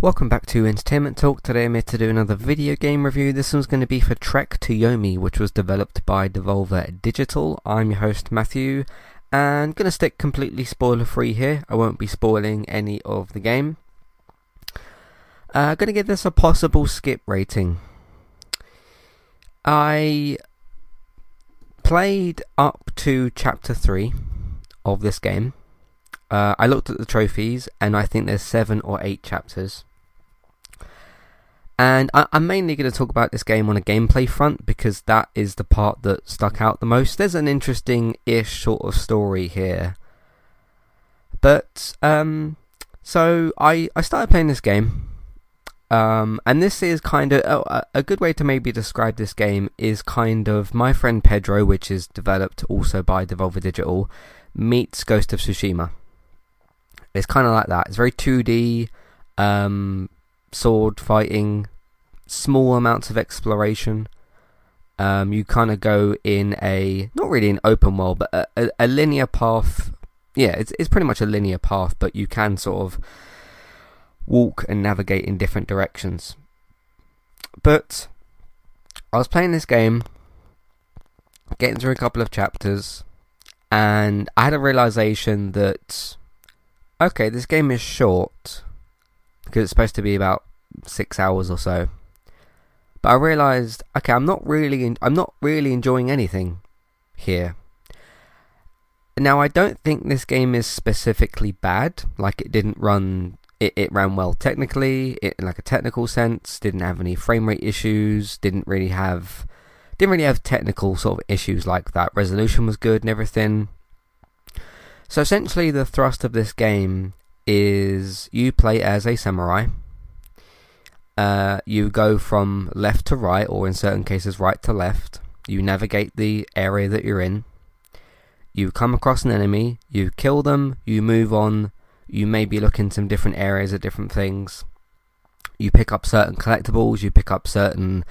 Welcome back to Entertainment Talk. Today I'm here to do another video game review. This one's going to be for Trek to Yomi, which was developed by Devolver Digital. I'm your host Matthew, and going to stick completely spoiler free here. I won't be spoiling any of the game. Uh, going to give this a possible skip rating. I played up to chapter 3 of this game. Uh, I looked at the trophies, and I think there's seven or eight chapters. And I, am mainly going to talk about this game on a gameplay front because that is the part that stuck out the most. There's an interesting ish sort of story here. But, um, so I, I started playing this game. Um, and this is kind of oh, a good way to maybe describe this game is kind of My Friend Pedro, which is developed also by Devolver Digital, meets Ghost of Tsushima. It's kind of like that. It's very 2D, um, sword fighting, small amounts of exploration. Um, you kind of go in a not really an open world, but a, a, a, linear path. Yeah, it's it's pretty much a linear path, but you can sort of walk and navigate in different directions. But I was playing this game, getting through a couple of chapters, and I had a realization that okay, this game is short because it's supposed to be about six hours or so. But I realised, okay, I'm not really, in, I'm not really enjoying anything here. Now I don't think this game is specifically bad. Like it didn't run, it, it ran well technically, it, in like a technical sense. Didn't have any frame rate issues. Didn't really have, didn't really have technical sort of issues like that. Resolution was good and everything. So essentially, the thrust of this game is you play as a samurai. Uh, you go from left to right, or in certain cases, right to left. You navigate the area that you're in. You come across an enemy, you kill them, you move on. You maybe look in some different areas at different things. You pick up certain collectibles, you pick up certain.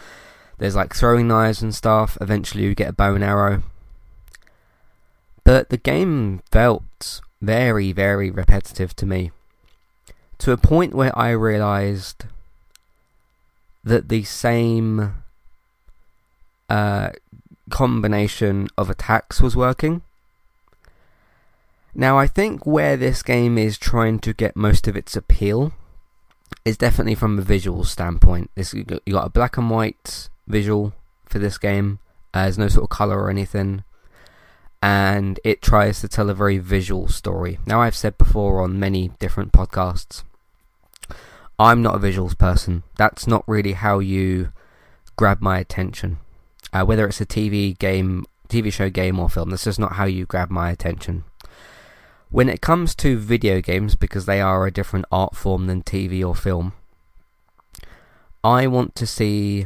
There's like throwing knives and stuff. Eventually, you get a bow and arrow. But the game felt very, very repetitive to me. To a point where I realised that the same uh, combination of attacks was working. Now, I think where this game is trying to get most of its appeal is definitely from a visual standpoint. This you got a black and white visual for this game. Uh, there's no sort of color or anything and it tries to tell a very visual story. Now, I've said before on many different podcasts, I'm not a visuals person. That's not really how you grab my attention. Uh, whether it's a TV game, TV show, game, or film, that's just not how you grab my attention. When it comes to video games, because they are a different art form than TV or film, I want to see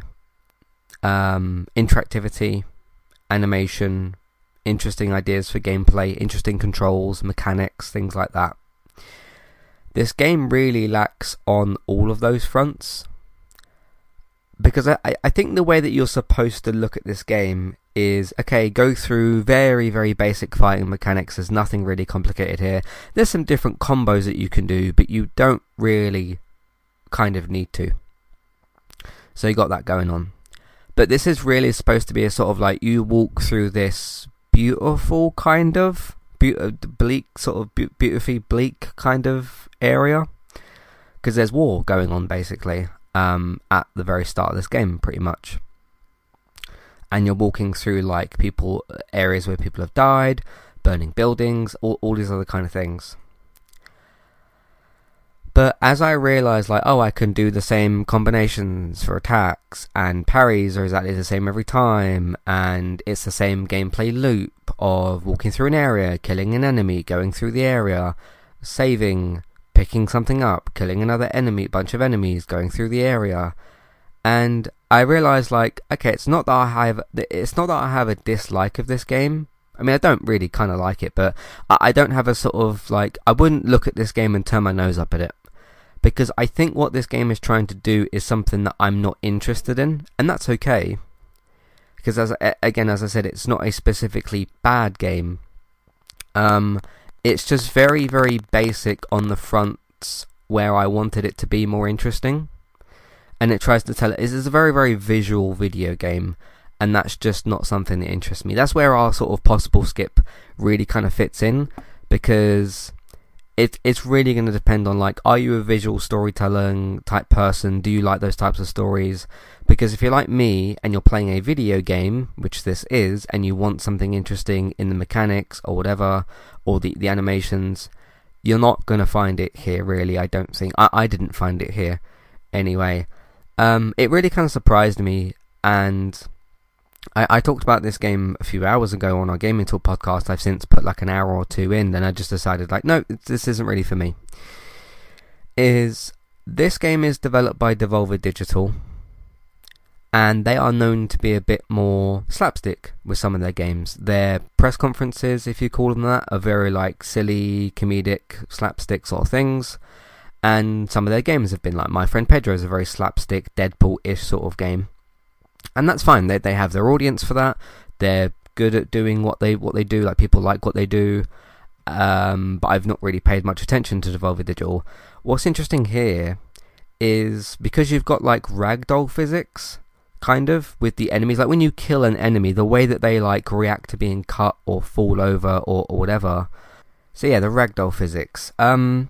um, interactivity, animation, interesting ideas for gameplay, interesting controls, mechanics, things like that. This game really lacks on all of those fronts. Because I, I think the way that you're supposed to look at this game is okay, go through very, very basic fighting mechanics. There's nothing really complicated here. There's some different combos that you can do, but you don't really kind of need to. So you got that going on. But this is really supposed to be a sort of like you walk through this beautiful kind of be- uh, bleak sort of be- beautifully bleak kind of area. Because there's war going on basically um, at the very start of this game pretty much. And you're walking through like people areas where people have died burning buildings all, all these other kind of things but as I realised, like, oh, I can do the same combinations for attacks, and parries are exactly the same every time, and it's the same gameplay loop of walking through an area, killing an enemy, going through the area, saving, picking something up, killing another enemy, bunch of enemies, going through the area, and I realised, like, okay, it's not that I have, it's not that I have a dislike of this game. I mean, I don't really kind of like it, but I don't have a sort of like, I wouldn't look at this game and turn my nose up at it because I think what this game is trying to do is something that I'm not interested in, and that's okay. Because as again, as I said, it's not a specifically bad game. Um, it's just very, very basic on the fronts where I wanted it to be more interesting. And it tries to tell it is a very, very visual video game, and that's just not something that interests me. That's where our sort of possible skip really kind of fits in because it, it's really going to depend on like are you a visual storytelling type person? Do you like those types of stories? Because if you're like me and you're playing a video game which this is and you want something interesting in the mechanics or whatever or the, the animations you're not going to find it here really i don't think. I, I didn't find it here anyway. Um, it really kind of surprised me and I, I talked about this game a few hours ago on our Gaming Talk podcast. I've since put like an hour or two in, and I just decided like, no, this isn't really for me. Is this game is developed by Devolver Digital, and they are known to be a bit more slapstick with some of their games. Their press conferences, if you call them that, are very like silly, comedic, slapstick sort of things. And some of their games have been like My Friend Pedro is a very slapstick, Deadpool-ish sort of game and that's fine. They they have their audience for that. They're good at doing what they what they do. Like people like what they do. Um, but I've not really paid much attention to Devolver Digital. What's interesting here is because you've got like ragdoll physics, kind of with the enemies. Like when you kill an enemy, the way that they like react to being cut or fall over or, or whatever. So yeah, the ragdoll physics. Um,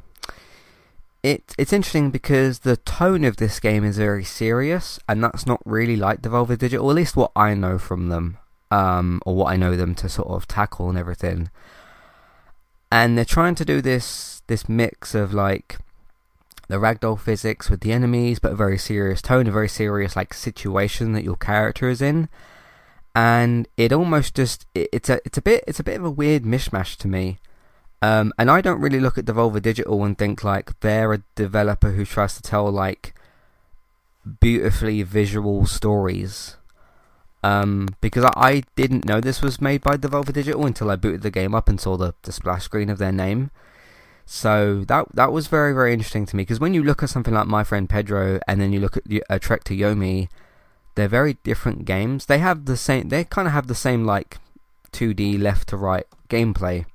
it it's interesting because the tone of this game is very serious, and that's not really like Devolver Digital, at least what I know from them, um, or what I know them to sort of tackle and everything. And they're trying to do this this mix of like the ragdoll physics with the enemies, but a very serious tone, a very serious like situation that your character is in. And it almost just it, it's a it's a bit it's a bit of a weird mishmash to me um, and I don't really look at Devolver Digital and think like they're a developer who tries to tell like beautifully visual stories. Um, because I, I, didn't know this was made by Devolver Digital until I booted the game up and saw the, the splash screen of their name. So that that was very very interesting to me because when you look at something like My Friend Pedro and then you look at a Trek to Yomi, they're very different games. They have the same. They kind of have the same like 2D left to right gameplay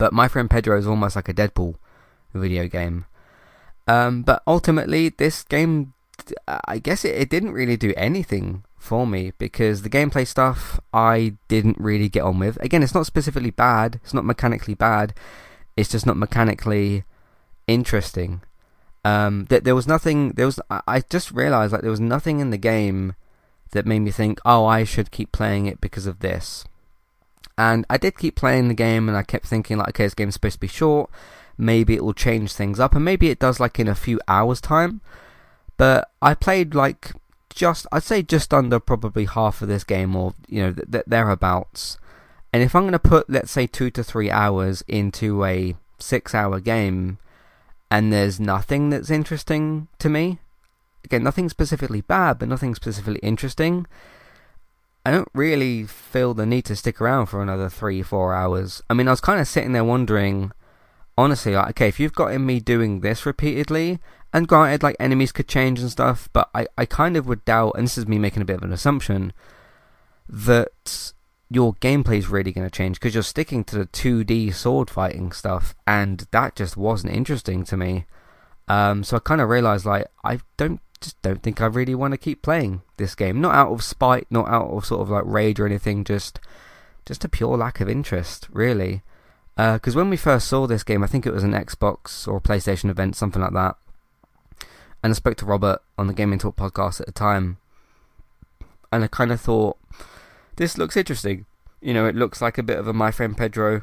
but My Friend Pedro is almost like a Deadpool video game. Um, but ultimately, this game, I guess it, it didn't really do anything for me because the gameplay stuff I didn't really get on with. Again, it's not specifically bad, it's not mechanically bad, it's just not mechanically interesting. Um, that there was nothing. There was. I just realized like there was nothing in the game that made me think, oh, I should keep playing it because of this. And I did keep playing the game, and I kept thinking, like, okay, this game's supposed to be short. Maybe it will change things up, and maybe it does, like, in a few hours' time. But I played, like, just, I'd say just under probably half of this game, or, you know, th- th- thereabouts. And if I'm going to put, let's say, two to three hours into a six hour game, and there's nothing that's interesting to me, again, nothing specifically bad, but nothing specifically interesting, I don't really feel the need to stick around for another three, four hours. I mean, I was kind of sitting there wondering, honestly, like, okay, if you've got in me doing this repeatedly, and granted, like, enemies could change and stuff, but I, I kind of would doubt, and this is me making a bit of an assumption, that your gameplay is really going to change because you're sticking to the 2D sword fighting stuff, and that just wasn't interesting to me. Um, so I kind of realized, like, I don't just don't think I really want to keep playing this game. Not out of spite, not out of sort of like rage or anything, just just a pure lack of interest, really. Because uh, when we first saw this game, I think it was an Xbox or PlayStation event, something like that. And I spoke to Robert on the Gaming Talk podcast at the time, and I kind of thought, this looks interesting. You know, it looks like a bit of a My Friend Pedro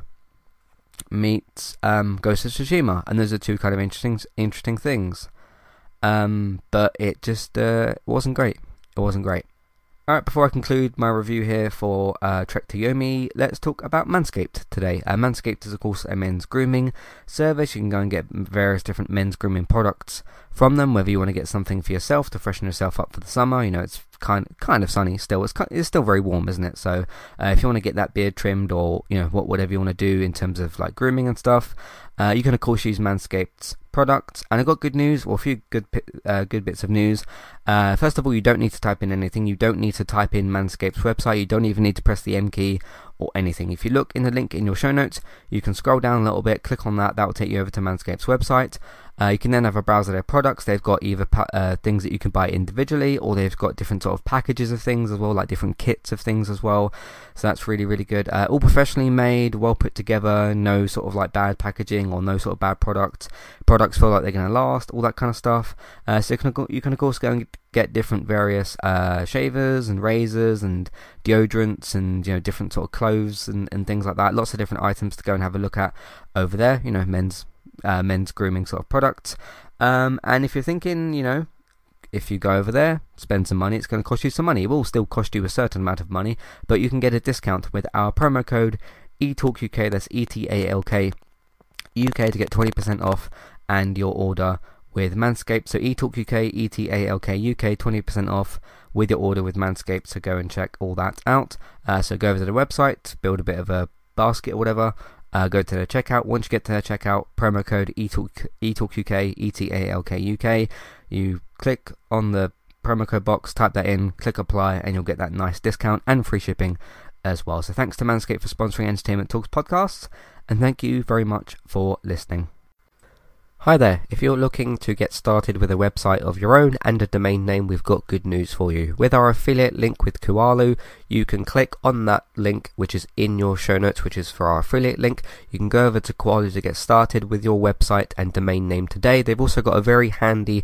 meets um, Ghost of Tsushima, and those are two kind of interesting, interesting things. Um, but it just uh, wasn't great. It wasn't great. Alright, before I conclude my review here for uh, Trek to Yomi, let's talk about Manscaped today. Uh, Manscaped is, of course, a men's grooming service. You can go and get various different men's grooming products from them, whether you want to get something for yourself to freshen yourself up for the summer. You know, it's kind kind of sunny still. It's kind, it's still very warm, isn't it? So uh, if you want to get that beard trimmed or you know what whatever you want to do in terms of like grooming and stuff, Uh, you can of course use Manscaped's products, and I've got good news, or a few good uh, good bits of news. Uh, first of all, you don't need to type in anything. You don't need to type in Manscaped's website. You don't even need to press the M key or anything. If you look in the link in your show notes, you can scroll down a little bit, click on that. That will take you over to Manscaped's website. Uh, you can then have a browse of their products. They've got either pa- uh, things that you can buy individually, or they've got different sort of packages of things as well, like different kits of things as well. So that's really really good. Uh, all professionally made, well put together. No sort of like bad packaging or no sort of bad products. Products feel like they're going to last. All that kind of stuff. Uh, so you can you can of course go and get different various uh, shavers and razors and deodorants and you know different sort of clothes and, and things like that. Lots of different items to go and have a look at over there. You know, men's uh, men's grooming sort of products. Um, and if you're thinking, you know, if you go over there, spend some money, it's going to cost you some money. It will still cost you a certain amount of money, but you can get a discount with our promo code ETALKUK, that's E T A L K UK to get 20% off and your order with Manscaped. So eTalk UK, E T A L K UK, 20% off with your order with Manscaped. So go and check all that out. Uh, so go over to the website, build a bit of a basket or whatever, uh, go to the checkout. Once you get to the checkout, promo code ETALK, UK, E T A L K Uk you click on the promo code box, type that in, click apply, and you'll get that nice discount and free shipping as well. So thanks to Manscaped for sponsoring Entertainment Talks podcasts, and thank you very much for listening. Hi there, if you're looking to get started with a website of your own and a domain name, we've got good news for you. With our affiliate link with Kualo, you can click on that link which is in your show notes, which is for our affiliate link. You can go over to Kualo to get started with your website and domain name today. They've also got a very handy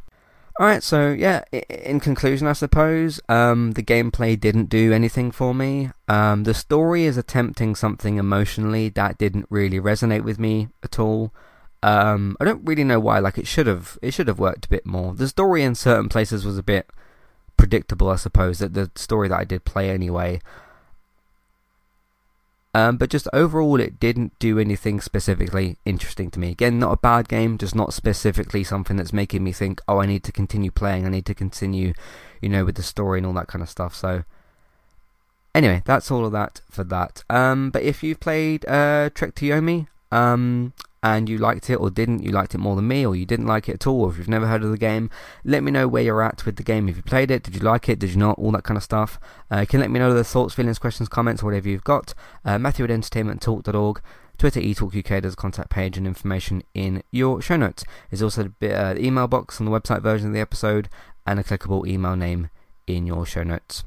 Alright, so yeah, in conclusion, I suppose, um, the gameplay didn't do anything for me. Um, the story is attempting something emotionally that didn't really resonate with me at all. Um, I don't really know why, like, it should have, it should have worked a bit more. The story in certain places was a bit predictable, I suppose, that the story that I did play anyway. Um, but just overall, it didn't do anything specifically interesting to me. Again, not a bad game, just not specifically something that's making me think, oh, I need to continue playing, I need to continue, you know, with the story and all that kind of stuff. So, anyway, that's all of that for that. Um, but if you've played uh, Trek to Yomi, um, and you liked it or didn't, you liked it more than me, or you didn't like it at all, or if you've never heard of the game, let me know where you're at with the game. If you played it, did you like it, did you not, all that kind of stuff. Uh, you can let me know the thoughts, feelings, questions, comments, whatever you've got. Uh, Matthew at entertainmenttalk.org. Twitter, eTalkUK, there's a contact page and information in your show notes. There's also the uh, email box on the website version of the episode and a clickable email name in your show notes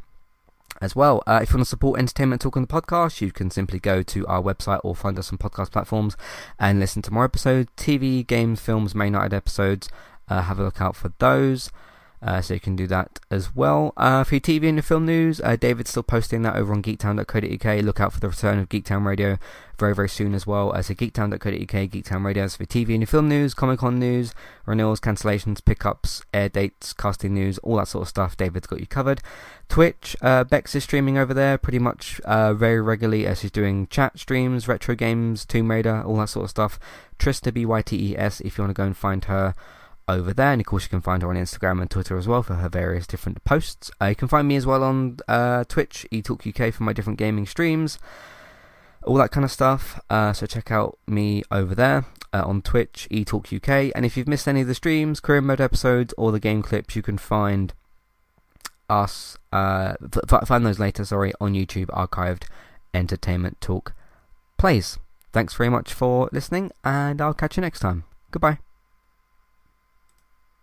as well. Uh, if you want to support Entertainment Talk on the podcast, you can simply go to our website or find us on podcast platforms and listen to more episodes, TV, games, films, main night episodes. Uh, have a look out for those. Uh, so you can do that as well. Uh, for your TV and your film news, uh, David's still posting that over on geektown.co.uk. Look out for the return of Geektown Radio very, very soon as well. Uh, so geektown.co.uk, Geektown Radio. So for TV and your film news, Comic Con news, renewals, cancellations, pickups, air dates, casting news, all that sort of stuff. David's got you covered. Twitch, uh, Bex is streaming over there pretty much uh, very regularly as she's doing chat streams, retro games, Tomb Raider, all that sort of stuff. Trista, B-Y-T-E-S, if you want to go and find her over there. And of course, you can find her on Instagram and Twitter as well for her various different posts. Uh, you can find me as well on uh, Twitch, eTalk UK, for my different gaming streams, all that kind of stuff. Uh, so check out me over there. Uh, on Twitch, eTalk UK, and if you've missed any of the streams, career mode episodes, or the game clips, you can find us uh, f- find those later. Sorry, on YouTube, archived Entertainment Talk plays. Thanks very much for listening, and I'll catch you next time. Goodbye.